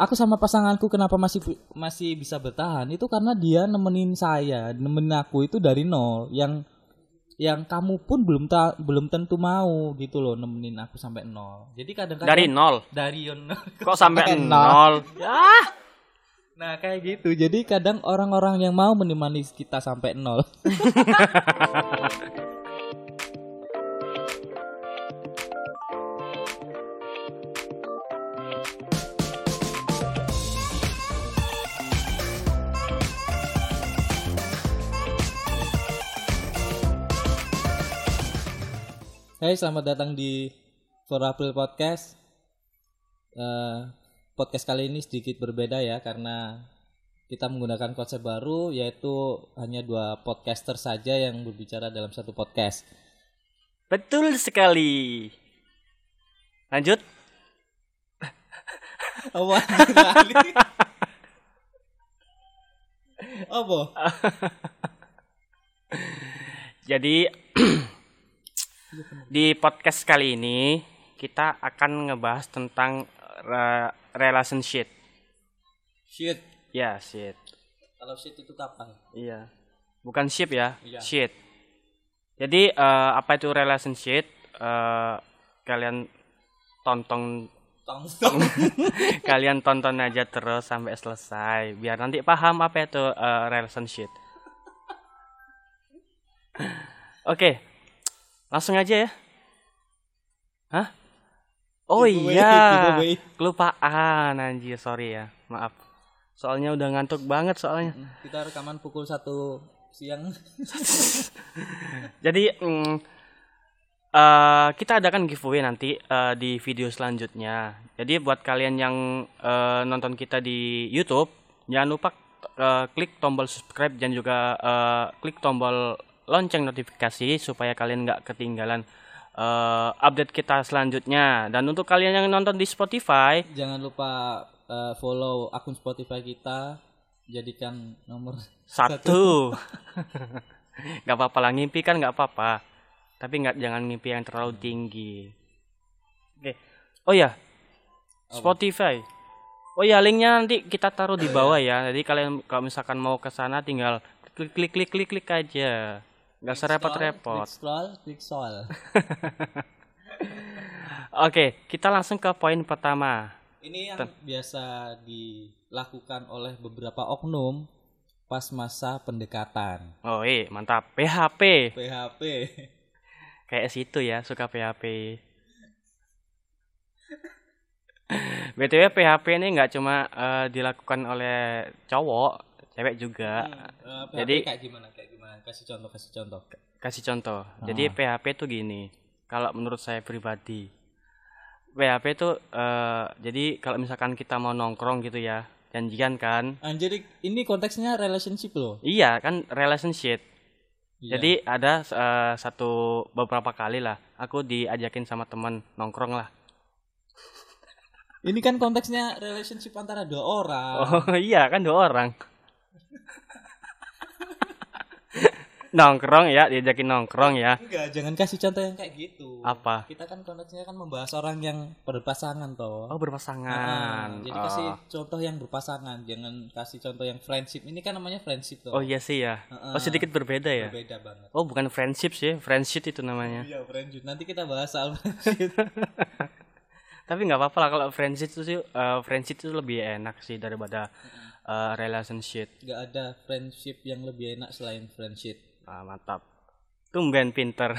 aku sama pasanganku kenapa masih masih bisa bertahan itu karena dia nemenin saya, nemenin aku itu dari nol. Yang yang kamu pun belum ta, belum tentu mau gitu loh nemenin aku sampai nol. Jadi kadang-kadang Dari nol. dari yon- Kok sampai Sampai nol? Ya. Nah kayak gitu. Jadi kadang orang-orang yang mau menemani kita sampai nol. Hai, selamat datang di For April Podcast. Eh, podcast kali ini sedikit berbeda ya karena kita menggunakan konsep baru yaitu hanya dua podcaster saja yang berbicara dalam satu podcast. Betul sekali. Lanjut. Apa? Apa? Jadi di podcast kali ini kita akan ngebahas tentang re- relationship. Shit. Ya, shit. Kalau shit itu kapal. Iya. Bukan ship ya, Iya. shit. Jadi eh, apa itu relationship? Eh, kalian tonton tong. kalian tonton aja terus sampai selesai biar nanti paham apa itu eh, relationship. Oke. Langsung aja ya. Hah? Oh iya. giveaway. Kelupaan anjir, sorry ya. Maaf. Soalnya udah ngantuk banget soalnya. Kita rekaman pukul satu siang. Jadi mm, eh, kita adakan giveaway nanti eh, di video selanjutnya. Jadi buat kalian yang eh, nonton kita di YouTube, jangan lupa eh, klik tombol subscribe dan juga eh, klik tombol lonceng notifikasi supaya kalian nggak ketinggalan eh, update kita selanjutnya. Dan untuk kalian yang nonton di Spotify, Jangan lupa eh, follow akun Spotify kita. Jadikan nomor satu, nggak apa-apa lah ngimpi kan nggak apa-apa. Tapi nggak jangan mimpi yang terlalu tinggi. Oke. Oh ya, Spotify. Oh ya, linknya nanti kita taruh di bawah ya. Jadi kalian kalau misalkan mau ke sana tinggal klik klik klik klik klik aja. Nggak usah repot-repot. Klik scroll. Oke, kita langsung ke poin pertama. Ini yang biasa dilakukan oleh beberapa oknum pas masa pendekatan. Oh iya, mantap. PHP. PHP. Kayak situ ya, suka PHP. BTW PHP ini nggak cuma eh, dilakukan oleh cowok, cewek juga. Eh, PHP Jadi- kayak gimana? Kasih contoh, kasih contoh. Kasih contoh. Jadi PHP tuh gini. Kalau menurut saya pribadi, PHP tuh eh, jadi kalau misalkan kita mau nongkrong gitu ya, janjian kan? Anjir, ini konteksnya relationship loh. Iya kan relationship. Iya. Jadi ada eh, satu beberapa kali lah, aku diajakin sama teman nongkrong lah. ini kan konteksnya relationship antara dua orang. Oh iya kan dua orang. nongkrong ya, diajakin nongkrong ya. Enggak, jangan kasih contoh yang kayak gitu. Apa? Kita kan konteksnya kan membahas orang yang berpasangan toh. Oh berpasangan. Ah, jadi Oh. kasih contoh yang berpasangan, jangan kasih contoh yang friendship. Ini kan namanya friendship toh. Oh iya sih ya. Heeh. Oh sedikit berbeda ya. Berbeda banget. Oh bukan friendship sih, friendship itu namanya. Iya, friendship. Nanti kita bahas soal friendship. Tapi nggak apa-apa lah kalau friendship itu sih, eh, friendship itu lebih enak sih daripada eh, relationship. Gak ada friendship yang lebih enak selain friendship. Ah, mantap. Tumben pinter.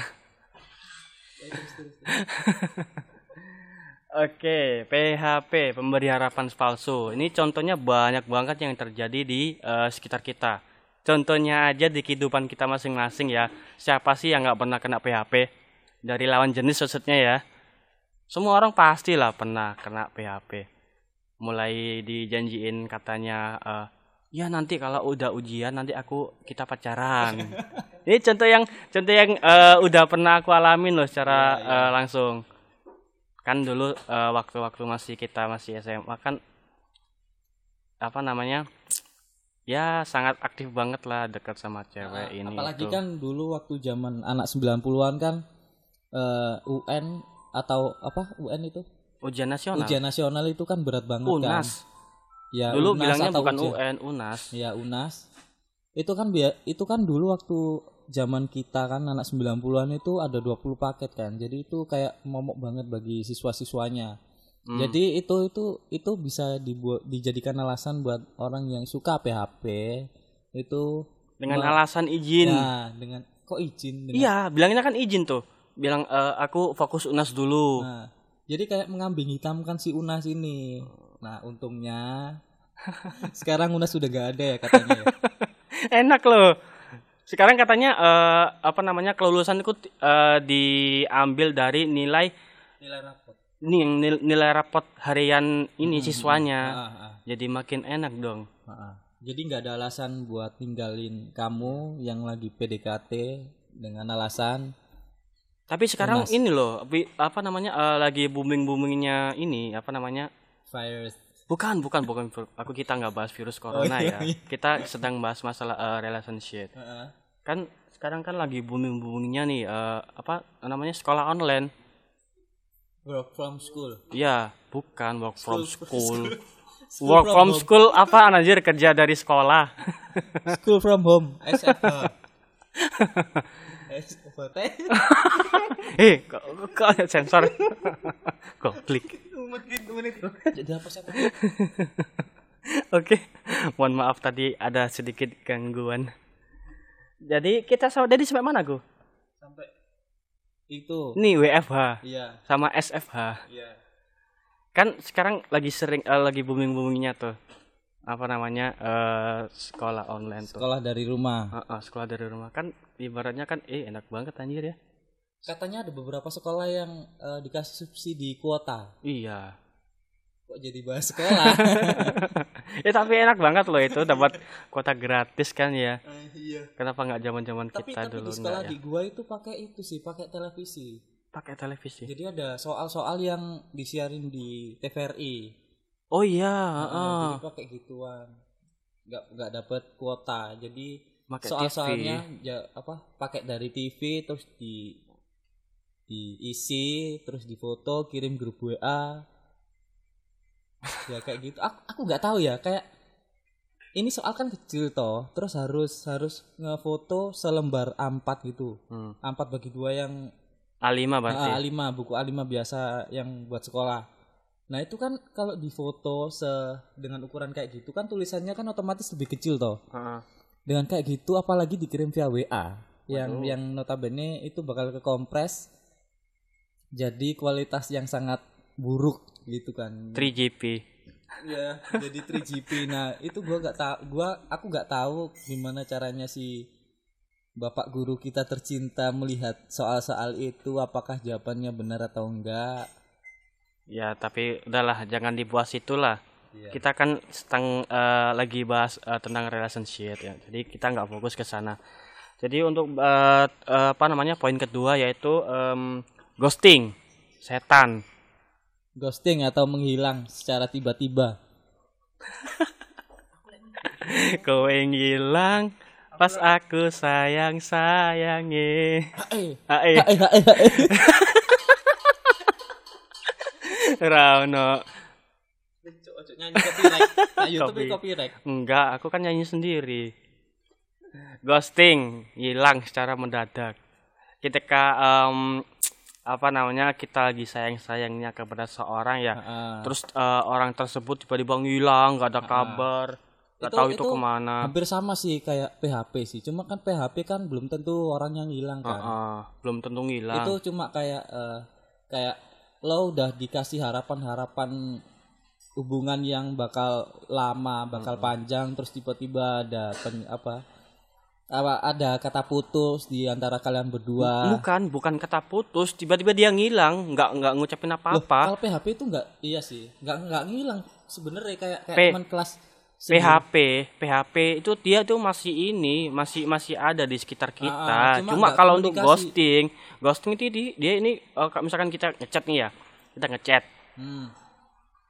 Oke, PHP, pemberi harapan palsu. Ini contohnya banyak banget yang terjadi di eh, sekitar kita. Contohnya aja di kehidupan kita masing-masing ya. Siapa sih yang nggak pernah kena PHP? Dari lawan jenis maksudnya ya. Semua orang pastilah pernah kena PHP. Mulai dijanjiin katanya, eh, ya nanti kalau udah ujian nanti aku kita pacaran. Ini contoh yang contoh yang eh, udah pernah aku alamin loh secara eh, langsung. Kan dulu eh, waktu-waktu masih kita masih SMA kan apa namanya? Ya sangat aktif banget lah dekat sama cewek ini. Apalagi itu. kan dulu waktu zaman anak 90-an kan eh, UN atau apa UN itu? ujian nasional. Ujian nasional itu kan berat banget kan. Ya Dulu UNAS bilangnya atau bukan ujian. UN, UNAS. ya UNAS itu kan itu kan dulu waktu zaman kita kan anak 90-an itu ada 20 paket kan jadi itu kayak momok banget bagi siswa-siswanya Hmm. jadi itu itu itu bisa dibuat dijadikan alasan buat orang yang suka PHP itu Dengan alasan izin. nah dengan kok izin dengan Iya, bilangnya kan izin tuh. Bilang "Eh, aku fokus UNAS dulu. Nah, jadi kayak mengambing hitamkan si Unas ini. Nah, untungnya sekarang Unas sudah gak ada ya katanya. ya. Enak loh. Sekarang katanya eh, apa namanya kelulusan itu eh, diambil dari nilai Nilai rapot. ini yang nil- nilai rapot harian ini siswanya. Ah, ah, Jadi makin enak dong. ah, ah. Jadi nggak ada alasan buat ninggalin kamu yang lagi PDKT dengan alasan Tapi sekarang Unas. ini loh, apa namanya eh, lagi booming boomingnya ini apa namanya? Virus. Bukan, bukan, bukan. Aku kita nggak bahas virus corona iya, ya. iya. Kita sedang bahas masalah eh, relationship. Ah, ah. Kan sekarang kan lagi booming boomingnya nih eh, apa namanya sekolah online. Work from school. Iya, bukan work from School- school. School Work from from home. school apa anjir kerja dari sekolah. School from home. SFH. SFH. eh, kok kok ada sensor. Kok klik. Jadi apa sih? Oke. Mohon maaf tadi ada sedikit gangguan. Jadi kita sama dari sampai mana, Gu? Sampai itu. Ini WFH Iya, sama SFH. iya. Kan sekarang lagi sering eh, lagi booming-boomingnya tuh. Apa namanya? eh sekolah online tuh. Sekolah dari rumah. Heeh, sekolah dari rumah kan ibaratnya kan eh enak banget anjir ya. Katanya ada beberapa sekolah yang eh, dikasih subsidi kuota. Iya. Kok jadi bahas sekolah? ya tapi enak banget loh itu dapat kuota gratis kan ya. iya. Kenapa nggak zaman-zaman Tapi kita tapi dulu di sekolah ya? di gua itu pakai itu sih, pakai televisi. Pakai televisi. Jadi ada soal-soal yang disiarin di TVRI. Oh iya, Nah, heeh. Jadi pakai gituan. Nggak nggak dapat kuota. Jadi Pakai soal-soalnya ya apa? Pakai dari TV terus di diisi, terus difoto, kirim grup WA. ya kayak gitu. Aku aku nggak tahu ya, kayak ini soal kan kecil toh, terus harus harus ngefoto selembar A4 gitu. Hmm. A4 bagi dua yang A5 berarti. Ah, A5 buku A5 biasa yang buat sekolah. Nah, itu kan kalau difoto se dengan ukuran kayak gitu kan tulisannya kan otomatis lebih kecil toh. Heeh. Dengan kayak gitu apalagi dikirim via WA yang yang notabene itu bakal kekompres jadi kualitas yang sangat buruk gitu kan. 3GP. Ya, jadi 3GP. Nah, itu gua nggak tahu gua aku nggak tahu gimana caranya si Bapak guru kita tercinta melihat soal-soal itu apakah jawabannya benar atau enggak. Ya, tapi udahlah jangan dibuat itulah. Iya. Kita kan sedang eh, lagi bahas eh, tentang relationship ya. Jadi kita nggak fokus ke sana. Jadi untuk eh, eh, apa namanya poin kedua yaitu em, ghosting, setan. Ghosting atau menghilang secara tiba-tiba. Kau yang hilang pas aku sayang sayangi. Ae, eh, eh, eh. Rauno. nyanyi copyright. Nah, YouTube Copy. copyright. Enggak, aku kan nyanyi sendiri. Ghosting, hilang secara mendadak. Ketika em, apa namanya kita lagi sayang-sayangnya kepada seorang ya, Heeh. terus eh, orang tersebut tiba-tiba ngilang, nggak ada kabar, nggak Itu- tahu itu, itu ke mana. Hampir sama sih kayak PHP sih. Cuma kan PHP kan belum tentu orang yang hilang kan. Heeh, belum tentu ngilang. itu cuma kayak eh, kayak lo udah dikasih harapan-harapan hubungan yang bakal lama, bakal panjang terus tiba-tiba ada pen- apa apa ada kata putus di antara kalian berdua. Bukan, bukan kata putus, tiba-tiba dia ngilang, nggak nggak ngucapin apa-apa. kalau PHP itu enggak iya sih. Enggak enggak ngilang sebenarnya kayak kayak P- teman kelas. PHP, PHP itu dia tuh masih ini, masih masih ada di sekitar kita. Ah, cuma Cuma nggak kalau untuk ghosting, ghosting itu di- dia ini eh, misalkan kita ngechat nih ya, kita ngechat, Hmm.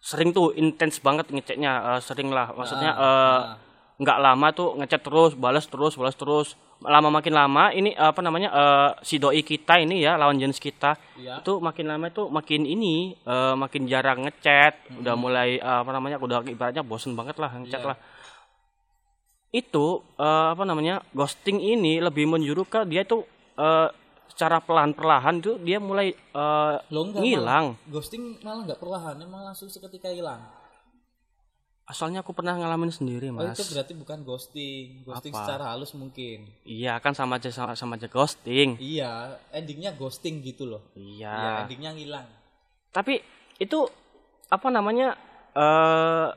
sering tuh intens banget ngechatnya, eh, sering lah. Maksudnya Ah, eh, ah. Nggak lama tuh ngechat terus balas terus balas terus lama makin lama ini apa namanya eh, si doi kita ini ya lawan jenis kita Iya. itu makin lama itu makin ini eh, makin jarang ngechat udah mulai eh, apa namanya udah ibaratnya bosen banget lah ngechat Iya. lah itu eh, apa namanya ghosting ini lebih menjuru ke dia tuh eh, secara pelan perlahan tuh dia mulai enggak ngilang malah- ghosting malah nggak perlahan, emang langsung seketika hilang. Asalnya aku pernah ngalamin sendiri Oh mas itu berarti bukan ghosting, ghosting Apa? secara halus mungkin. iya kan sama aja sama, sama aja ghosting Iya, endingnya ghosting gitu loh. iya Iya, endingnya ngilang. tapi itu apa namanya eh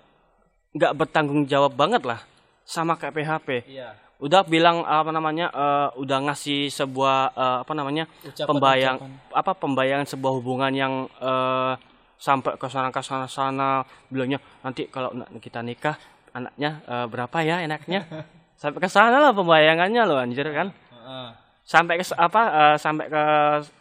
nggak bertanggung jawab banget lah sama kayak PHP Iya. udah bilang apa namanya eh, udah ngasih sebuah eh, apa namanya Ucapan- pembayang ucapan. apa pembayangan sebuah hubungan yang eh, sampai ke sana ke sana sana bilangnya nanti kalau kita nikah anaknya eh, berapa ya enaknya? Sampai ke sana lah pembayangannya loh anjir kan. Sampai ke apa eh, sampai ke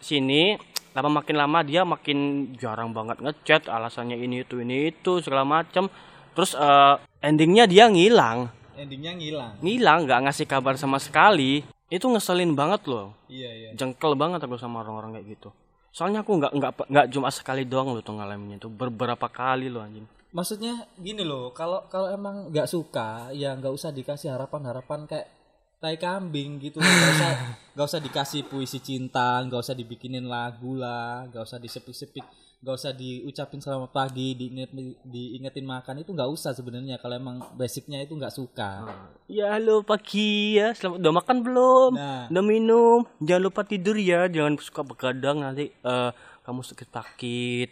sini lama makin lama dia makin jarang banget ngechat alasannya ini itu ini itu segala macam terus eh, endingnya dia ngilang. Endingnya ngilang. ngilang nggak ngasih kabar sama sekali. Itu ngeselin banget loh. Iya, iya. jengkel banget aku sama orang-orang kayak gitu soalnya aku nggak nggak nggak cuma sekali doang loh tuh ngalaminnya tuh. Beberapa kali loh anjing. Maksudnya gini loh, kalau kalau emang nggak suka, ya nggak usah dikasih harapan-harapan kayak tai kambing gitu. Nggak usah nggak usah dikasih puisi cinta, nggak usah dibikinin lagu lah, nggak usah disepik-sepik, nggak usah diucapin selamat pagi, diinget diingetin makan itu nggak usah sebenarnya. Kalau emang basicnya itu nggak suka. ya halo pagi ya. Selamat udah makan belum? Nah, udah minum. Jangan lupa tidur ya. Jangan suka begadang nanti eh, kamu sakit sakit.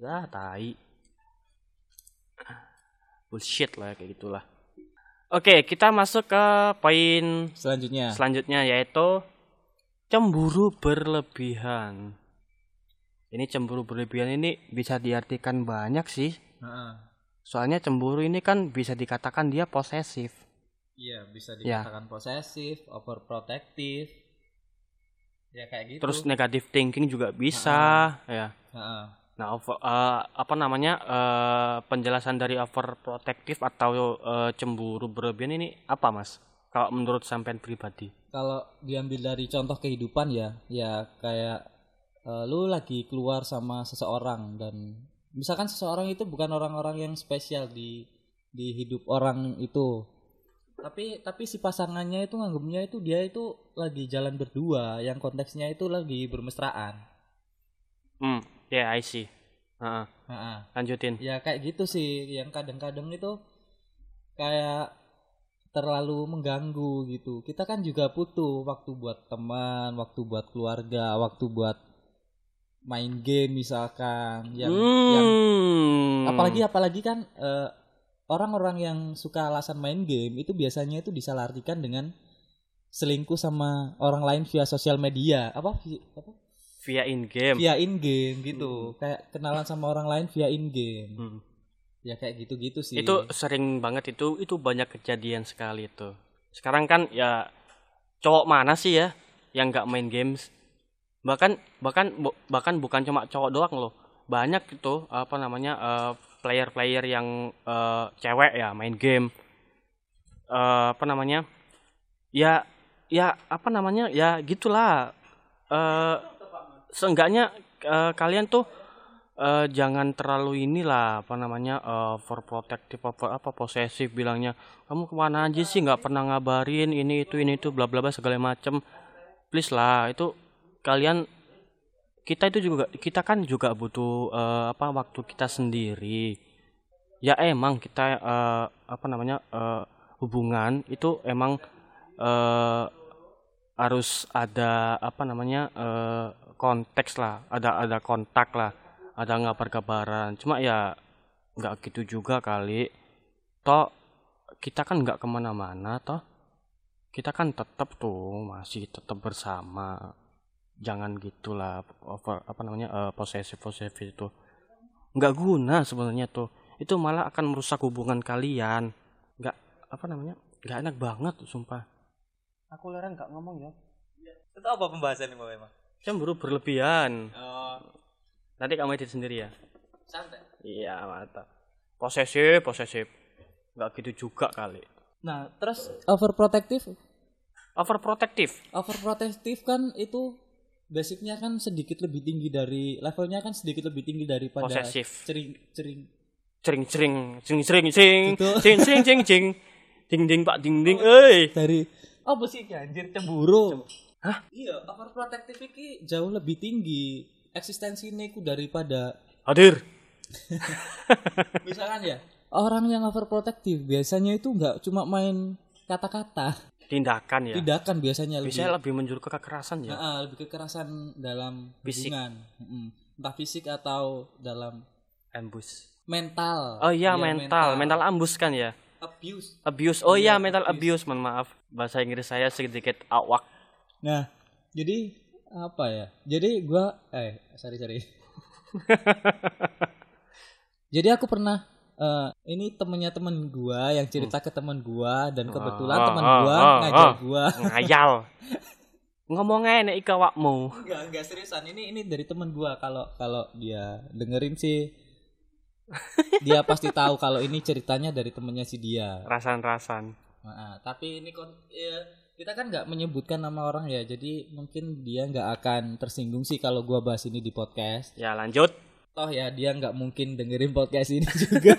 Ah tai. Bullshit lah kayak gitulah. Oke kita masuk ke poin selanjutnya. selanjutnya yaitu cemburu berlebihan ini cemburu berlebihan ini bisa diartikan banyak sih Heeh. soalnya cemburu ini kan bisa dikatakan dia posesif Iya, bisa Ya. dikatakan posesif, overprotective. Ya kayak gitu. terus negative thinking juga bisa ya Heeh. nah over- eh, apa namanya eh, penjelasan dari overprotective atau eh, cemburu berlebihan ini apa mas kalau menurut sampean pribadi kalau diambil dari contoh kehidupan ya ya kayak eh, lu lagi keluar sama seseorang dan misalkan seseorang itu bukan orang-orang yang spesial di di hidup orang itu. Tapi tapi si pasangannya itu nganggapnya itu dia itu lagi jalan berdua yang konteksnya itu lagi bermesraan. Hmm ya I see. Heeh, Heeh. lanjutin. Ya kayak gitu sih yang kadang-kadang itu kayak terlalu mengganggu gitu. Kita kan juga butuh waktu buat teman waktu buat keluarga waktu buat main game misalkan yang yang Hmm. apalagi apalagi kan eh, orang-orang yang suka alasan main game itu biasanya itu disalahartikan dengan selingkuh sama orang lain via sosial media. Apa? Vi- apa? Via in game via in game gitu kayak kenalan sama orang lain via in game Hmm. ya kayak gitu-gitu sih. Itu sering banget itu itu banyak kejadian sekali itu. Sekarang kan ya cowok mana sih ya yang nggak main games bahkan bahkan bahkan bukan cuma cowok doang loh. Banyak itu apa namanya eh, player-player yang eh, cewek ya main game. Eh, apa namanya ya ya apa namanya ya gitulah. Eh seenggaknya eh, kalian tuh eh, jangan terlalu inilah apa namanya eh, overprotective apa apa posesif bilangnya. Kamu ke mana aja sih nggak pernah ngabarin ini itu ini itu bla bla bla segala macem. Please lah itu kalian kita itu juga kita kan juga butuh eh, apa waktu kita sendiri. Ya emang kita eh, apa namanya eh, hubungan itu emang eh, harus ada apa namanya eh, konteks lah ada ada kontak lah ada ngabar-kabaran cuma ya nggak gitu juga kali. Toh kita kan nggak ke mana-mana toh. Kita kan tetap tuh masih tetap bersama jangan gitulah over apa namanya eh, posesif posesif itu. Nggak guna sebenarnya tuh. Itu malah akan merusak hubungan kalian. Nggak apa namanya nggak enak banget sumpah. Aku leren nggak ngomong ya. Itu apa pembahasan ini emang cemburu berlebihan. Oh. Nanti kamu edit sendiri ya. Santai. Iya mantap. Posesif posesif. Nggak gitu juga kali. Nah, terus overprotective? Overprotective. overprotective kan itu basicnya kan sedikit lebih tinggi dari levelnya kan sedikit lebih tinggi daripada Posesif. cering cering. Cering cering cering cering cering Itu. cering cering cering cering ding ding pak ding ding. Eh dari apa sih anjir cemburu. hah? Iya overprotective ini jauh lebih tinggi eksistensi ku daripada hadir. Misalkan ya orang yang overprotective biasanya itu nggak cuma main kata-kata tindakan ya? Tindakan biasanya lebih biasanya lebih menjurus ke kekerasan ya? Nah, lebih kekerasan dalam Fisik. hubungan. Entah fisik atau dalam ambush mental. Oh iya Iya, mental. mental. Ambus kan ya? Abuse. Abuse. Oh iya Iya, mental abuse. Mohon maaf bahasa Inggris saya sedikit awak. Nah, jadi apa ya? Jadi gua eh sorry sorry. jadi aku pernah eh, ini temennya temen gua yang cerita ke temen gua dan kebetulan ah, temen ah, gua ah, ngajar ah. gua. ngayal ngomongnya enak ika awakmu Enggak, enggak seriusan. Ini ini dari temen gua kalau kalau dia dengerin sih dia pasti tahu kalau ini ceritanya dari temennya si dia. rasan-rasan Nah, tapi ini kon ya, kita kan nggak menyebutkan nama orang ya, jadi mungkin dia nggak akan tersinggung sih kalau gua bahas ini di podcast. ya lanjut Toh ya dia nggak mungkin dengerin podcast ini juga.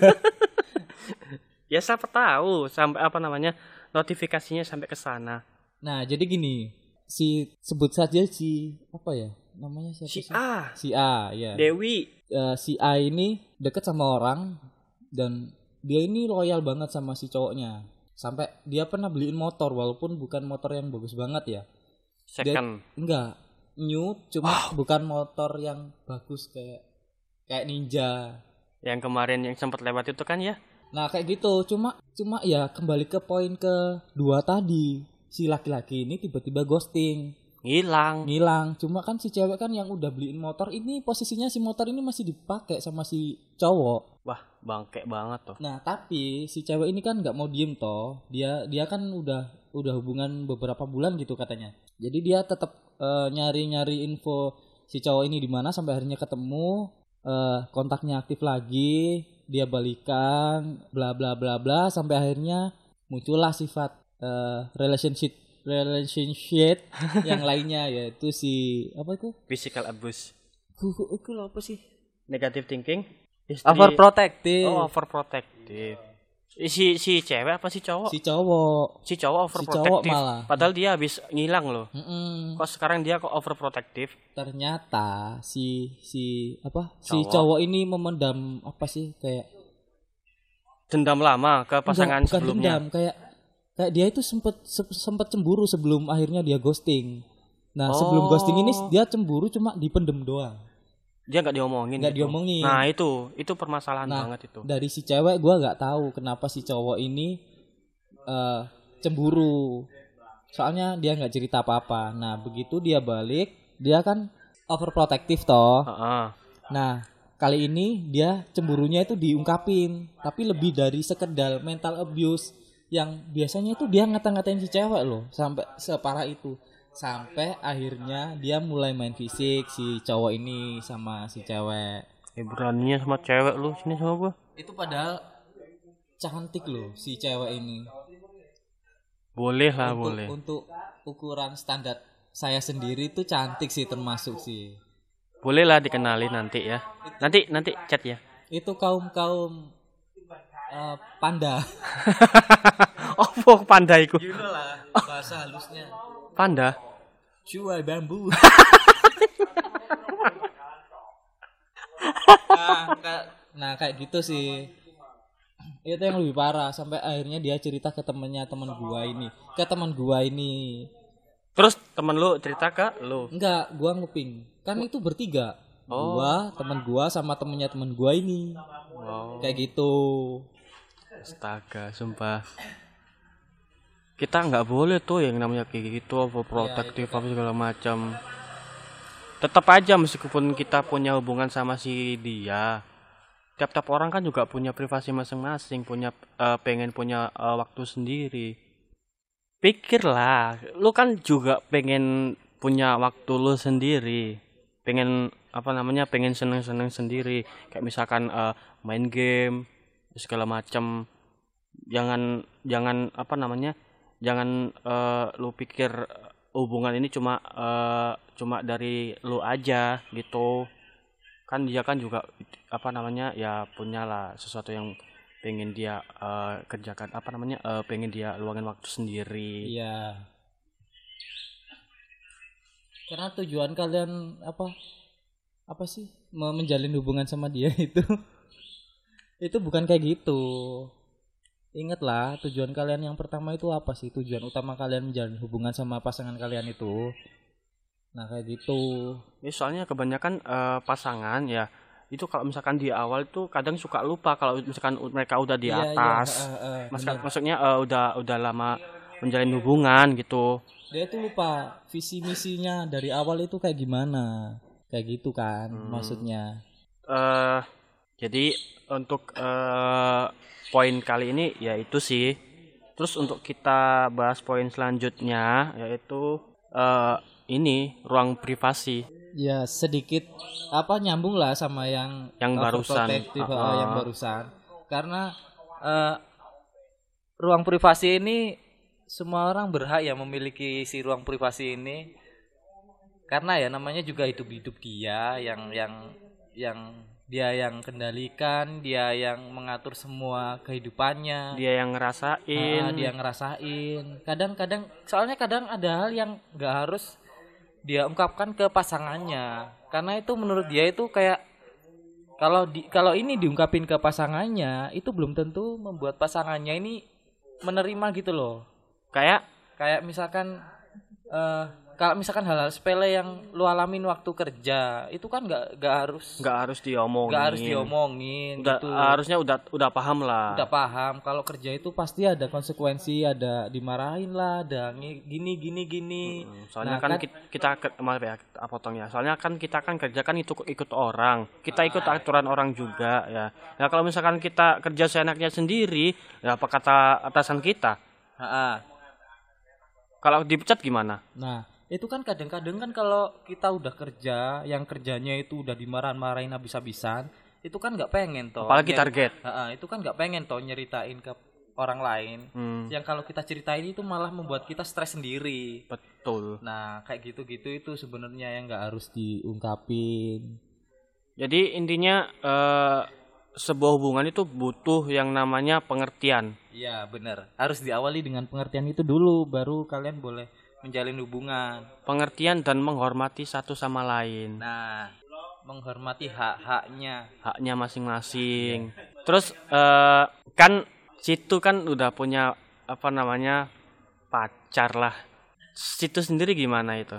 ya siapa tahu sampai apa namanya notifikasinya sampai ke sana nah jadi gini, si sebut saja si apa ya namanya siapa si? A Si A ya. Dewi Eh, si A ini deket sama orang dan dia ini loyal banget sama si cowoknya. Sampai dia pernah beliin motor walaupun bukan motor yang bagus banget ya. second Enggak, new cuma bukan motor yang bagus kayak kayak ninja. yang kemarin yang sempat lewat itu kan ya Nah, kayak gitu. Cuma cuma ya kembali ke poin ke dua tadi. Si laki-laki ini tiba-tiba ghosting, ngilang ngilang. Cuma kan si cewek kan yang udah beliin motor ini posisinya si motor ini masih dipakai sama si cowok. wah bangke banget tuh Nah, tapi si cewek ini kan nggak mau diem toh. Dia dia kan udah udah hubungan beberapa bulan gitu katanya. Jadi dia tetap eh, nyari-nyari info si cowok ini di mana sampai akhirnya ketemu, eh, kontaknya aktif lagi, dia balikan, bla bla bla bla sampai akhirnya muncullah sifat eh, relationship relationship yang lainnya yaitu si apa itu? physical abuse Itu apa sih? negative thinking istri Overprotective. oh overprotective si si cewek apa si cowok Si cowok. si cowok Si overprotective cowok malah. padahal dia habis ngilang loh Mm-mm. kok sekarang dia kok overprotective ternyata si si apa si Cowok. cowok ini memendam apa sih kayak dendam lama ke pasangan Enggak, bukan sebelumnya dendam, kayak kayak dia itu sempet se- sempet cemburu sebelum akhirnya dia ghosting nah sebelum Oh. ghosting ini dia cemburu cuma dipendem doang dia nggak diomongin Nggak gitu. diomongin. nah itu itu permasalahan Nah, banget itu dari si cewek gua nggak tahu kenapa si cowok ini eh cemburu soalnya dia nggak cerita apa-apa nah begitu dia balik dia kan overprotective toh Heeh. Nah, kali ini dia cemburunya itu diungkapin, tapi lebih dari sekedar mental abuse yang biasanya itu dia ngata-ngatain si cewek loh, sampai separah itu. Sampai akhirnya dia mulai main fisik si cowok ini sama si cewek. Eh, beraninya sama cewek lu sini sama gua Itu padahal cantik loh si cewek ini. boleh lah untuk, boleh Untuk ukuran standar saya sendiri tuh cantik sih termasuk sih. boleh lah dikenali nanti ya nanti nanti chat ya Itu kaum-kaum eh, panda. oh pandaiku You know lah bahasa halusnya. Panda Cuai bambu. nah, ka- nah, kayak gitu sih. Itu yang lebih parah sampai akhirnya dia cerita ke temennya teman gua ini, ke teman gua ini. terus temen lu cerita ke lu Enggak, gua nguping. Kan itu bertiga. Oh. Gua, teman gua sama temennya teman gua ini. wow Kayak gitu. astaga sumpah kita nggak boleh tuh yang namanya kayak gitu overprotective apa segala macam. Tetap aja meskipun kita punya hubungan sama si dia tiap-tiap orang kan juga punya privasi masing-masing punya eh, pengen punya eh, waktu sendiri. Pikirlah lu kan juga pengen punya waktu lu sendiri pengen apa namanya pengen seneng-seneng sendiri. Kayak misalkan eh, main game segala macam. Jangan jangan apa namanya jangan eh, lu pikir hubungan ini cuma eh, cuma dari lu aja gitu kan dia kan juga apa namanya ya punyalah sesuatu yang pengen dia eh, kerjakan apa namanya eh, pengen dia luangin waktu sendiri Iya. Karena tujuan kalian apa? Apa sih? Menjalin hubungan sama dia itu. itu bukan kayak gitu. Ingatlah, tujuan kalian yang pertama itu apa sih? Tujuan utama kalian menjalin hubungan sama pasangan kalian itu. Nah, kayak gitu. Ya, soalnya kebanyakan eh, pasangan ya itu kalau misalkan di awal tuh kadang suka lupa kalau misalkan mereka udah di Iya, iya, atas. eh, Mas- bener. maksudnya eh, udah udah lama menjalin hubungan gitu. Dia itu lupa visi misinya dari awal itu kayak gimana. Kayak gitu kan Hmm. maksudnya. eh jadi untuk eh, poin kali ini ya itu sih. Terus untuk kita bahas poin selanjutnya yaitu eh, ini ruang privasi. Ya sedikit apa nyambung lah sama yang Yang barusan. uh, ah. yang barusan karena eh, ruang privasi ini semua orang berhak ya memiliki si ruang privasi ini karena ya namanya juga hidup hidup dia yang yang yang dia yang kendalikan dia yang mengatur semua kehidupannya. Dia yang ngerasain. Ah, dia ngerasain. Kadang-kadang soalnya kadang ada hal yang nggak harus dia ungkapkan ke pasangannya. Karena itu menurut dia itu kayak kalau di kalau ini diungkapin ke pasangannya itu belum tentu membuat pasangannya ini menerima gitu loh. Kayak? Kayak misalkan eh kalau misalkan hal-hal sepele yang lu alamin waktu kerja itu kan nggak nggak harus nggak harus diomongin. nggak harus diomongin Udah gitu harusnya udah udah paham lah. udah paham kalau kerja itu pasti ada konsekuensi ada dimarahin lah ada gini gini gini Hmm, Soalnya Nah, kan kan- kita, kita maaf ya kita potong ya. Soalnya kan kita kan kerja kan itu ikut orang. Kita ikut aturan orang juga ya. Nah kalau misalkan kita kerja seenaknya sendiri, ya apa kata atasan kita? Ha-ha. Kalau dipecat gimana? nah itu kan kadang-kadang kan kalau kita udah kerja yang kerjanya itu udah dimarahin-marahin habis-habisan itu kan nggak pengen toh Apalagi Nyeri- target. Ha-ha, itu kan nggak pengen toh nyeritain ke orang lain Hmm, yang kalau kita ceritain itu malah membuat kita stres sendiri betul. nah kayak gitu-gitu itu sebenarnya yang nggak harus diungkapin Jadi intinya eh, sebuah hubungan itu butuh yang namanya pengertian. Iya benar harus diawali dengan pengertian itu dulu baru kalian boleh menjalin hubungan Pengertian dan menghormati satu sama lain. nah menghormati hak-haknya haknya masing-masing. Terus eh, kan situ kan udah punya apa namanya pacar lah. Situ sendiri gimana itu?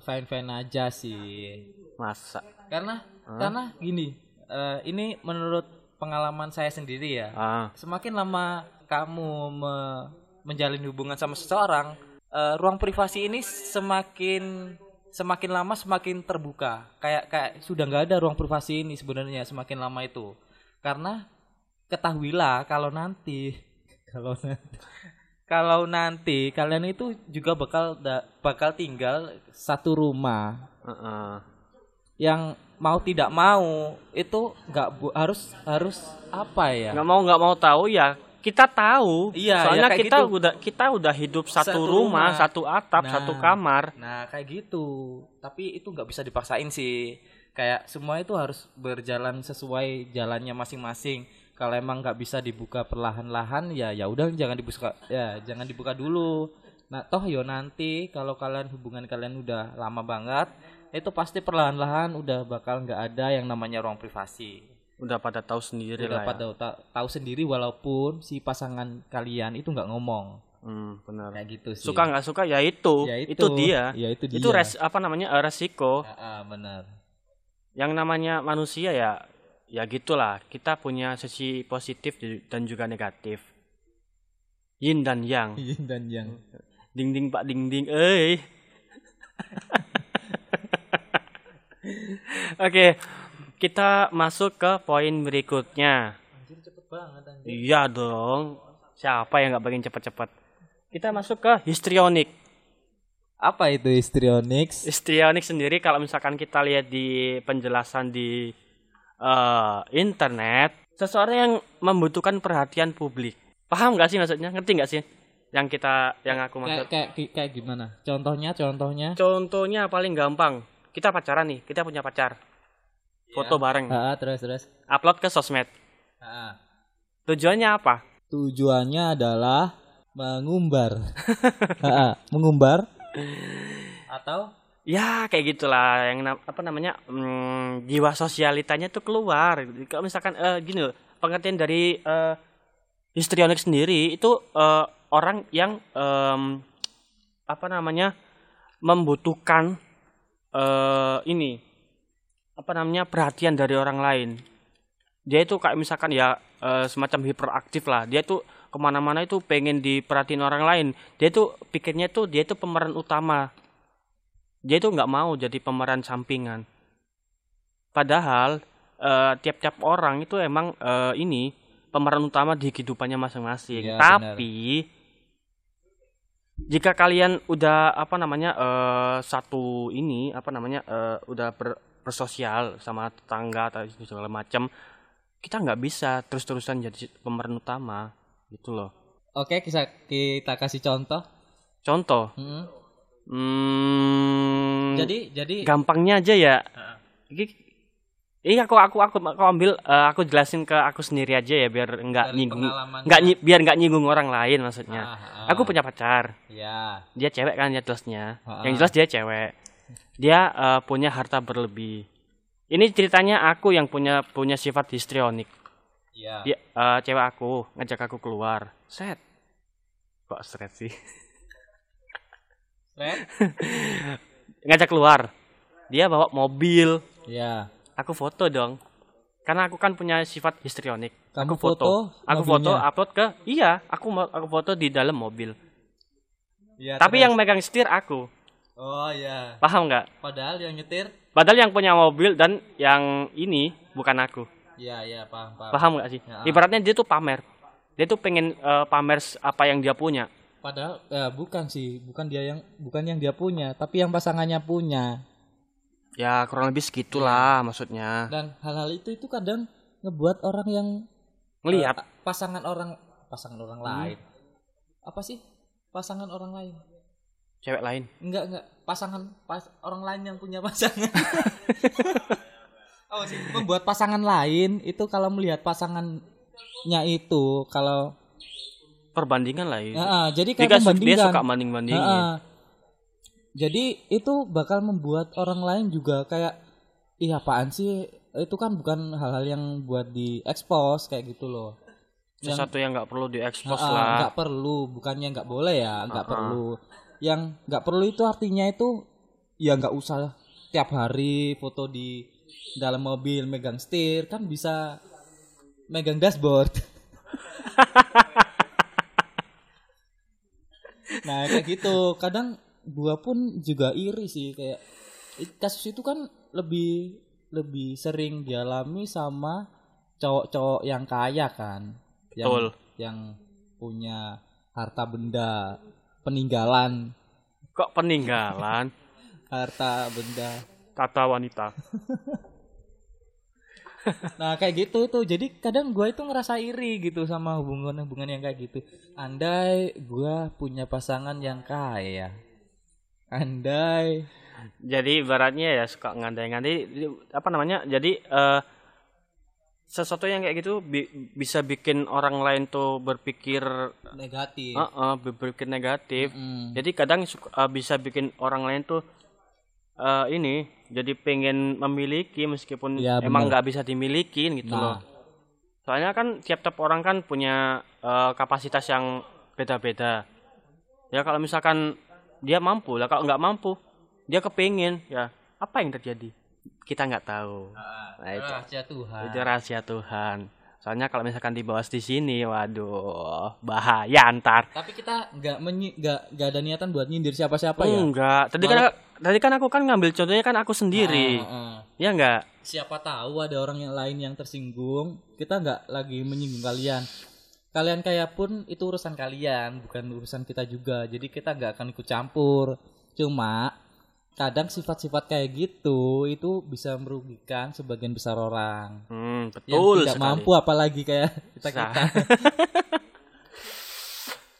fine fine aja sih Masa? karena karena gini eh, ini menurut pengalaman saya sendiri ya Ah, semakin lama kamu me- menjalin hubungan sama seseorang eh, ruang privasi ini semakin semakin lama semakin terbuka. Kayak kayak sudah nggak ada ruang privasi ini sebenarnya semakin lama itu. Karena ketahuilah kalau nanti kalau nanti kalau nanti kalian itu juga bakal da- bakal tinggal satu rumah. Heeh. yang mau tidak mau itu nggak harus harus apa ya? Nggak mau nggak mau tahu ya kita tahu. Iya, Soalnya ya kita gitu. udah kita udah hidup satu, Satu rumah, rumah. satu atap, Nah. satu kamar. Nah kayak gitu. Tapi itu nggak bisa dipaksain sih. Kayak semua itu harus berjalan sesuai jalannya masing-masing. Kalau emang nggak bisa dibuka perlahan-lahan ya ya udah jangan dibuka ya jangan dibuka dulu. Nah toh yo nanti kalau kalian hubungan kalian udah lama banget itu pasti perlahan-lahan udah bakal nggak ada yang namanya ruang privasi. Udah pada tahu sendiri lah. Udah ya. pada ta- tahu sendiri walaupun si pasangan kalian itu nggak ngomong Hmm, benar. kayak gitu sih. Suka nggak suka ya itu, Ya itu, dia. Ya itu dia. Itu res apa namanya eh, resiko. Ya, ah, benar. yang namanya manusia ya ya gitulah kita punya sisi positif dan juga negatif yin dan yang Yin dan yang. ding ding pak ding ding eh oke kita masuk ke poin berikutnya Anjir cepet banget anjir. iya dong siapa yang nggak pengen cepet-cepet kita masuk ke histrionik Apa itu histrionics? histrionik sendiri kalau misalkan kita lihat di penjelasan di eh, internet seseorang yang membutuhkan perhatian publik. Paham nggak sih maksudnya? Ngerti nggak sih? Yang kita yang aku maksud. Kayak kayak kayak gimana? Contohnya, contohnya. Contohnya paling gampang. Kita pacaran nih, kita punya pacar. Foto bareng. Ah, terus terus. Upload ke sosmed. Ah. Tujuannya apa? Tujuannya adalah mengumbar. Ah. mengumbar atau Ya kayak gitulah yang apa namanya hmm, jiwa sosialitanya tuh keluar. Kalau misalkan eh, gini loh, pengertian dari eh, histrionik sendiri itu eh, orang yang em, apa namanya membutuhkan eh, ini apa namanya perhatian dari orang lain. Dia itu kayak misalkan ya eh, semacam hiperaktif lah. Dia tuh ke mana-mana itu pengen diperhatiin orang lain. Dia tuh pikirnya tuh dia tuh pemeran utama dia itu nggak mau jadi pemeran sampingan. Padahal eh, tiap-tiap orang itu emang eh, ini pemeran utama di kehidupannya masing-masing. Ya, Tapi jika kalian udah apa namanya satu ini apa namanya udah ber- bersosial sama tetangga atau segala macam, kita nggak bisa terus-terusan jadi pemeran utama gitu loh. Oke, kita kita kasih contoh. Contoh, Hmm. hmm, Jadi jadi gampangnya aja ya. Iki- Iya aku aku aku aku ambil eh, aku jelasin ke aku sendiri aja ya biar enggak dari nyinggung enggak nyi- biar enggak nyinggung orang lain maksudnya. Ah, ah. Aku punya pacar. ya. Dia cewek kan ya jelasnya. Ah, Yang ah. jelas dia cewek. Dia eh, punya harta berlebih. Ini ceritanya aku yang punya punya sifat histrionik. Ya. Dia eh, cewek aku ngajak aku keluar. Set. Kok seret sih? Ngajak keluar. Dia bawa mobil. Ya. Aku foto dong. Karena aku kan punya sifat histrionik. Kamu aku foto, aku foto upload ke iya, aku aku foto di dalam mobil. Ya, Tapi terus. yang megang setir aku. Oh ya. Paham nggak? Padahal yang nyetir Padahal yang punya mobil dan yang ini bukan aku. Ya, ya, paham, paham. Paham nggak sih? Ya. Ibaratnya dia tuh pamer. Dia tuh pengen eh, pamer apa yang dia punya. Padahal ya bukan sih, bukan dia yang bukan yang dia punya, tapi yang pasangannya punya. Ya kurang lebih segitulah maksudnya. Dan hal-hal itu itu kadang ngebuat orang yang Ngelihat eh, pasangan orang pasangan orang Hmm. lain. Apa sih? Pasangan orang lain. Cewek lain. Enggak, enggak. Pasangan pas orang lain yang punya pasangan. Apa sih? Membuat pasangan lain itu kalau melihat pasangannya itu kalau Perbandingan lah. Ya, ah, jadi dia, su- dia membandingkan. suka banding-bandingin. Ah, ah. Jadi itu bakal membuat orang lain juga kayak ih apaan sih? Itu kan bukan hal-hal yang buat diekspos kayak gitu loh. Yang Sesuatu yang nggak perlu diekspos ah, lah. nggak perlu, bukannya nggak boleh ya, nggak Ah, ah. perlu. Yang nggak perlu itu artinya itu ya nggak usah tiap hari foto di dalam mobil megang setir kan bisa megang dashboard. nah kayak gitu kadang gua pun juga iri sih kayak kasus itu kan lebih lebih sering dialami sama cowok-cowok yang kaya kan yang Betul. yang punya harta benda peninggalan Kok peninggalan harta benda kata wanita. Nah kayak gitu tuh jadi kadang gua itu ngerasa iri gitu sama hubungan-hubungan yang kayak gitu. Andai gua punya pasangan yang kaya, andai Jadi ibaratnya ya suka ngandai-ngandai apa namanya? Jadi eh sesuatu yang kayak gitu bi- bisa bikin orang lain tuh berpikir negatif. eh, eh, berpikir negatif. Mm. Jadi kadang suka- eh, bisa bikin orang lain tuh eh, ini jadi pengen memiliki meskipun Ya, emang nggak bisa dimiliki gitu Nah. loh. Soalnya kan tiap-tiap orang kan punya eh, kapasitas yang beda-beda. Ya kalau misalkan dia mampu lah, kalau nggak mampu dia kepingin ya apa yang terjadi kita nggak tahu. Nah, itu. Rahasia Tuhan. Itu rahasia Tuhan. Soalnya kalau misalkan dibahas di sini, waduh bahaya antar. Tapi kita nggak nggak nggak ada niatan buat nyindir siapa-siapa ya. Enggak. Tadi kan tadi kan aku kan ngambil contohnya kan aku sendiri. Ah, ah. Ya enggak? Siapa tahu ada orang yang lain yang tersinggung. Kita nggak lagi menyinggung kalian. Kalian kaya pun itu urusan kalian, bukan urusan kita juga. Jadi kita nggak akan ikut campur. Cuma kadang sifat-sifat kayak gitu itu bisa merugikan sebagian besar orang Hmm, yang betul tidak sekali. mampu apalagi kayak kita kita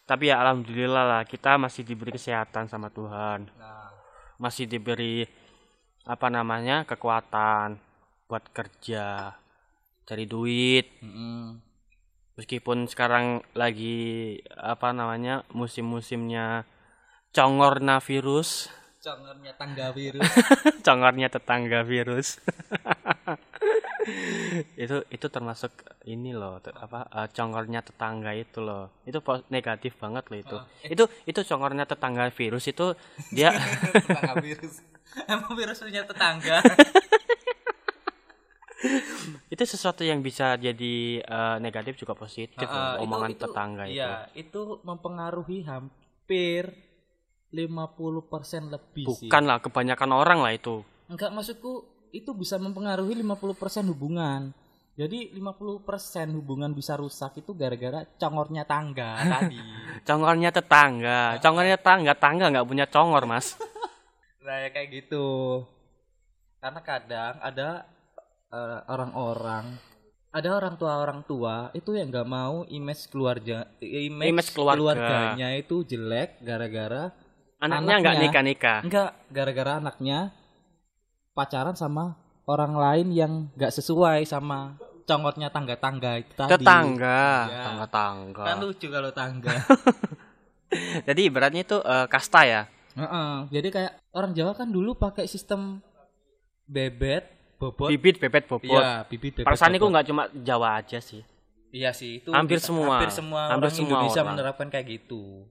Tapi ya alhamdulillah lah kita masih diberi kesehatan sama Tuhan. nah, Masih diberi apa namanya? kekuatan buat kerja, cari duit. mm-mm. Meskipun sekarang lagi apa namanya? musim-musimnya congorna virus, congornya tangga virus. Congornya tetangga virus. itu itu termasuk ini loh te- apa eh, congornya tetangga itu loh. Itu negatif banget loh itu. Itu itu congornya tetangga virus itu dia tetangga virus. Emang virus punya tetangga? Itu sesuatu yang bisa jadi eh, negatif juga positif itu- omongan itu- tetangga itu. iya itu mempengaruhi hampir 50% lebih sih. Bukan lah kebanyakan orang lah itu. Enggak maksudku itu bisa mempengaruhi 50% hubungan. Jadi 50% hubungan bisa rusak itu gara-gara congornya tangga tadi. Congornya tetangga. Congornya tetangga tangga nggak punya congor mas. Nah ya kayak gitu. Karena kadang ada eh, orang-orang, ada orang tua orang tua itu yang nggak mau image keluarga, image, Image keluarga. keluarganya itu jelek gara-gara anaknya nggak nikah nikah enggak gara-gara anaknya pacaran sama orang lain yang nggak sesuai sama congotnya tangga-tangga itu tadi. tetangga Iya. tangga tangga Kan lucu kalau tangga. jadi ibaratnya itu eh, kasta ya Heeh, Jadi kayak orang Jawa kan dulu pakai sistem bebet, bobot, bibit bebet bobot Iya, bibit bebet. perasaan itu nggak cuma Jawa aja sih Iya sih, itu Hampir bisa- semua. hampir semua Hampir orang semua Indonesia orang. menerapkan kayak gitu.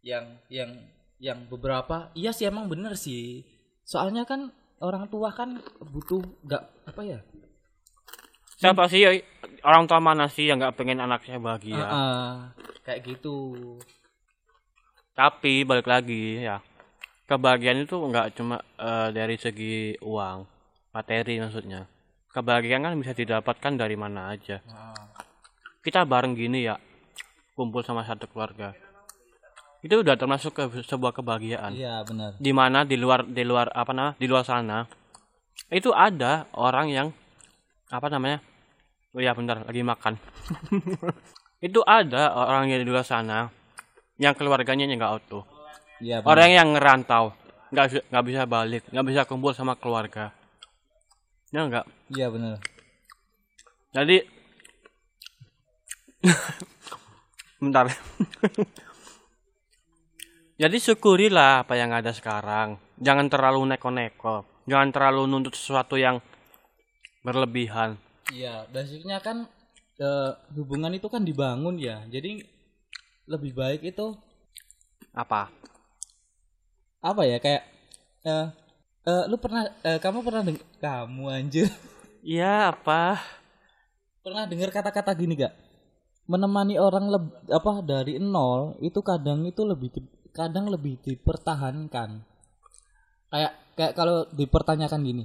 Yang yang yang beberapa iya sih emang bener sih. Soalnya kan orang tua kan butuh nggak apa ya? siapa sih orang tua mana sih yang nggak pengen anaknya bahagia? Heeh, kayak gitu. tapi balik lagi ya kebahagiaan itu nggak cuma eh, dari segi uang materi maksudnya. Kebahagiaan kan bisa didapatkan dari mana aja. Nah, kita bareng gini ya kumpul sama satu keluarga itu udah termasuk ke sebuah kebahagiaan iya benar. di mana di luar di luar apa namanya di luar sana itu ada orang yang apa namanya oh ya bentar lagi makan itu ada orang yang di luar sana yang keluarganya nggak auto Iya benar. orang yang ngerantau nggak nggak bisa balik nggak bisa kumpul sama keluarga ya nggak Iya benar. jadi bentar jadi syukurilah apa yang ada sekarang. Jangan terlalu neko-neko. Jangan terlalu nuntut sesuatu yang berlebihan. Iya, basicnya kan eh, hubungan itu kan dibangun ya. Jadi lebih baik itu apa? Apa ya kayak eh eh, lu pernah eh, kamu pernah deng kamu anjir. Iya apa? Pernah dengar kata-kata gini gak? Menemani orang leb, apa dari nol itu kadang itu lebih kadang lebih dipertahankan. Kayak kayak kalau dipertanyakan gini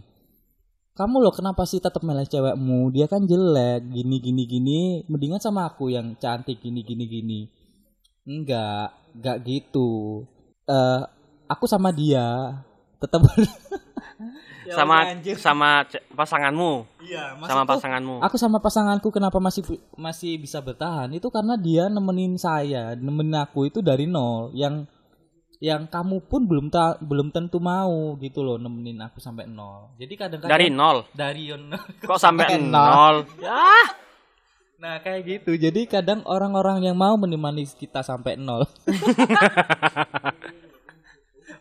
kamu loh kenapa sih tetap milih cewekmu? Dia kan jelek gini gini gini. Mendingan sama aku yang cantik gini gini gini. Enggak enggak gitu. Eh aku sama dia tetap sama sama ce- pasanganmu? Iya sama pasanganmu? Aku sama pasanganku kenapa masih masih bisa bertahan? Itu karena dia nemenin saya nemenin aku itu dari nol. Yang yang kamu pun belum ta, belum tentu mau gitu loh nemenin aku sampai nol. Jadi kadang-kadang dari nol? Dari yon kok sampai nol. ya nah kayak gitu. Jadi kadang orang-orang yang mau menemani kita sampai nol.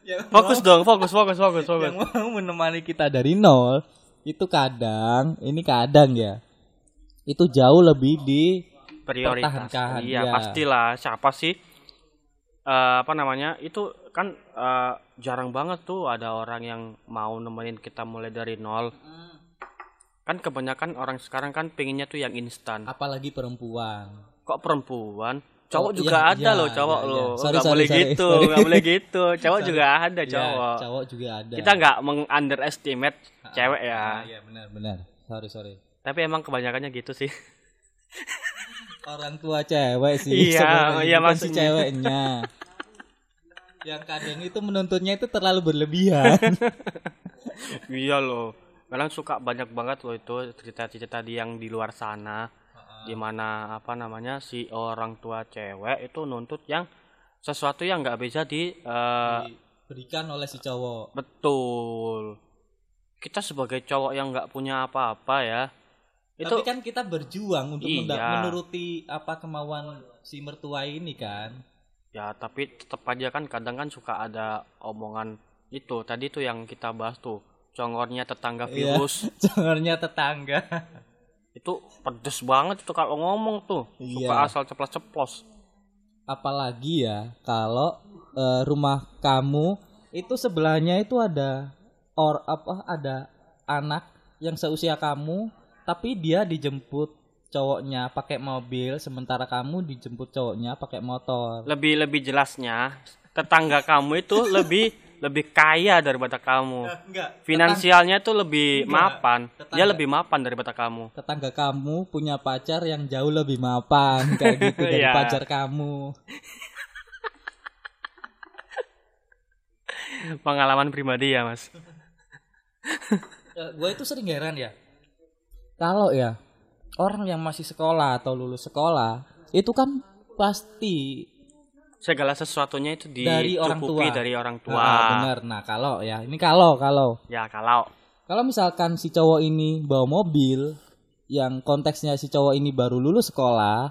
Yang fokus dong fokus fokus fokus fokus. Yang mau menemani kita dari nol itu kadang ini kadang ya itu jauh lebih di prioritas. iya iya. pastilah. Siapa sih eh, apa namanya itu kan eh, jarang banget tuh ada orang yang mau nemenin kita mulai dari nol. Kan kebanyakan orang sekarang kan pengennya tuh yang instan. Apalagi perempuan. Kok perempuan? Cowok Oh, juga iya, ada iya, loh cowok iya, iya. loh. Sorry, nggak sorry, boleh sorry, gitu nggak boleh gitu. Cowok Sorry. juga ada Ya, cowok. cowok juga ada. Kita nggak meng-underestimate cewek ya. Ah, iya benar benar. Sorry sorry. Tapi emang kebanyakannya gitu sih orang tua cewek sih Iya, sebenarnya, iya, bukan si ceweknya yang kadang itu menuntutnya itu terlalu berlebihan. iya loh kadang suka banyak banget loh itu cerita-cerita di yang di luar sana di mana apa namanya si orang tua cewek itu nuntut yang sesuatu yang nggak bisa di eh, Diberikan oleh si cowok. betul kita sebagai cowok yang nggak punya apa-apa ya itu Tapi kan kita berjuang untuk Iya. menuruti apa kemauan si mertua ini kan. ya tapi tetap aja kan kadang kan suka ada omongan itu tadi tuh yang kita bahas tuh congornya tetangga Iya. virus Congornya tetangga. itu pedes banget itu kalau ngomong tuh suka Iya. asal ceplos-ceplos Apalagi ya kalau eh, rumah kamu itu sebelahnya itu ada or apa ada anak yang seusia kamu tapi dia dijemput cowoknya pakai mobil sementara kamu dijemput cowoknya pakai motor. lebih lebih jelasnya tetangga kamu itu lebih lebih kaya daripada kamu Enggak. finansialnya tuh lebih Enggak, mapan tetangga. dia lebih mapan daripada kamu Tetangga kamu punya pacar yang jauh lebih mapan kayak gitu dari Iya. pacar kamu. pengalaman pribadi ya mas gue itu sering heran ya. Kalau ya orang yang masih sekolah atau lulus sekolah itu kan pasti segala sesuatunya itu dari orang tua. dari orang tua Ah, bener. Nah kalau ya ini kalau kalau ya kalau kalau misalkan si cowok ini bawa mobil yang konteksnya si cowok ini baru lulus sekolah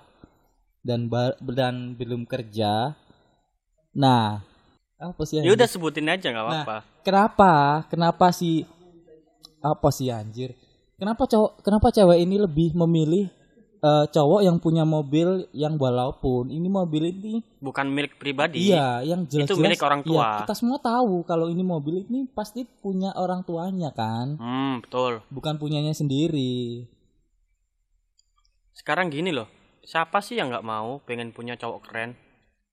dan ba- dan belum kerja. Nah apa sih ya udah sebutin aja nggak Nah. apa-apa kenapa kenapa si apa sih anjir kenapa cowok kenapa cewek ini lebih memilih eh, cowok yang punya mobil yang walaupun ini mobil ini bukan milik pribadi. Iya yang jelas Itu milik orang tua. Iya, kita semua tahu kalau ini mobil ini pasti punya orang tuanya kan? Hmm betul. Bukan punyanya sendiri. Sekarang gini loh siapa sih yang nggak mau pengen punya cowok keren?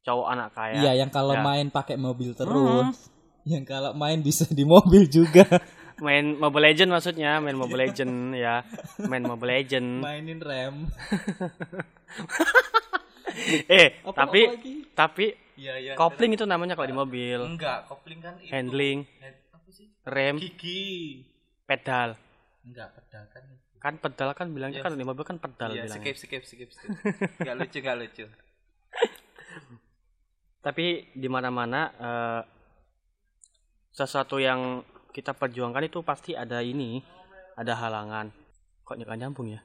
Cowok anak kaya. Iya yang kalau Ya. main pakai mobil terus Hmm. yang kalau main bisa di mobil juga main Mobile Legend maksudnya main Mobile Legend ya. Main Mobile Legend. Mainin rem eh Apa- tapi apa lagi? tapi iya iya. kopling itu namanya kalau di mobil. Enggak kopling kan itu. Handling. Apa sih? Rem. Gigi. Pedal. Enggak pedal kan kan pedal kan bilangnya kan di mobil kan pedal iya bilangnya. skip skip skip skip. Enggak lucu enggak lucu. Tapi di mana-mana eh, sesuatu yang kita perjuangkan itu pasti ada ini ada halangan. Kok nggak nyambung ya?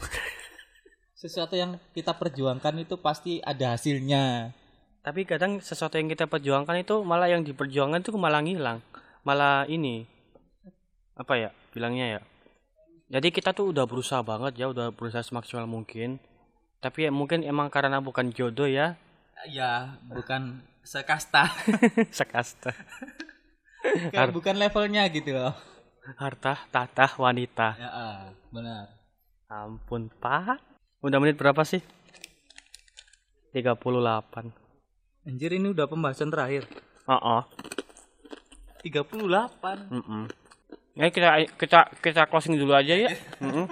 Sesuatu yang kita perjuangkan itu pasti ada hasilnya. Tapi kadang sesuatu yang kita perjuangkan itu malah yang diperjuangkan itu malah ngilang malah ini apa ya bilangnya ya. Jadi kita tuh udah berusaha banget ya udah berusaha semaksimal mungkin. Tapi ya mungkin emang karena bukan jodoh ya. Ya bukan sekasta. Sekasta bukan, bukan levelnya gitu loh harta tahta wanita ya ah, benar ampun pak udah menit berapa sih 38 anjir ini udah pembahasan terakhir oh, oh. 38 Mm-mm. Ya kita kita kita closing dulu aja ya. Mm-mm.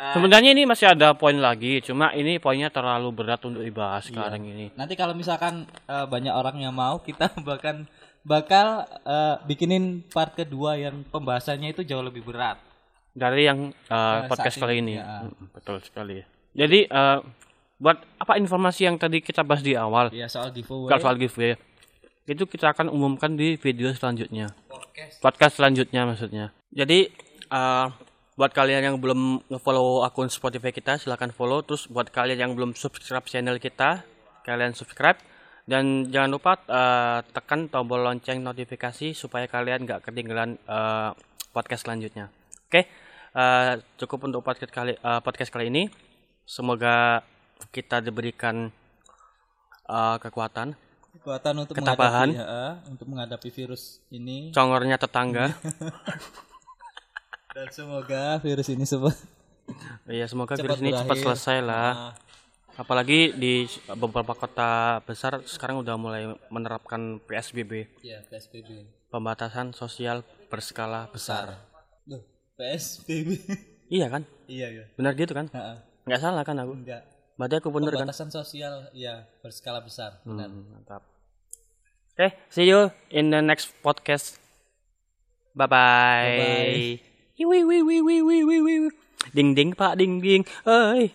Sebenarnya ini masih ada poin lagi, cuma ini poinnya terlalu berat untuk dibahas sekarang ini. nanti kalau misalkan eh, banyak orang yang mau kita bahkan bakal eh, bikinin part kedua yang pembahasannya itu jauh lebih berat Dari yang uh, podcast kali ini, ya. Mm, Betul sekali. Jadi eh, buat apa informasi yang tadi kita bahas di awal, ya soal giveaway soal giveaway, itu kita akan umumkan di video selanjutnya. podcast podcast selanjutnya maksudnya. Jadi eh, buat kalian yang belum nge-follow akun Spotify kita silahkan follow. Terus buat kalian yang belum subscribe channel kita, kalian subscribe. Dan jangan lupa eh, tekan tombol lonceng notifikasi supaya kalian nggak ketinggalan eh, podcast selanjutnya. Oke, eh, cukup untuk podcast kali eh, podcast kali ini. Semoga kita diberikan eh, kekuatan, kekuatan untuk Ketabahan. menghadapi ya, untuk menghadapi virus ini congornya tetangga. dan semoga virus ini semua Iya, semoga Cepat virus ini cepat berakhir. selesai lah. Nah, Apalagi di beberapa kota besar sekarang udah mulai menerapkan PSBB, ya PSBB pembatasan sosial berskala besar. Loh, PSBB Iya kan? iya ya Benar gitu kan? Nggak salah kan aku? enggak Berarti aku bener kan? pembatasan sosial ya berskala besar benar Hmm, mantap. Oke, see you in the next podcast. Bye bye. Bye-bye. Ding ding Pak, ding ding. Hey.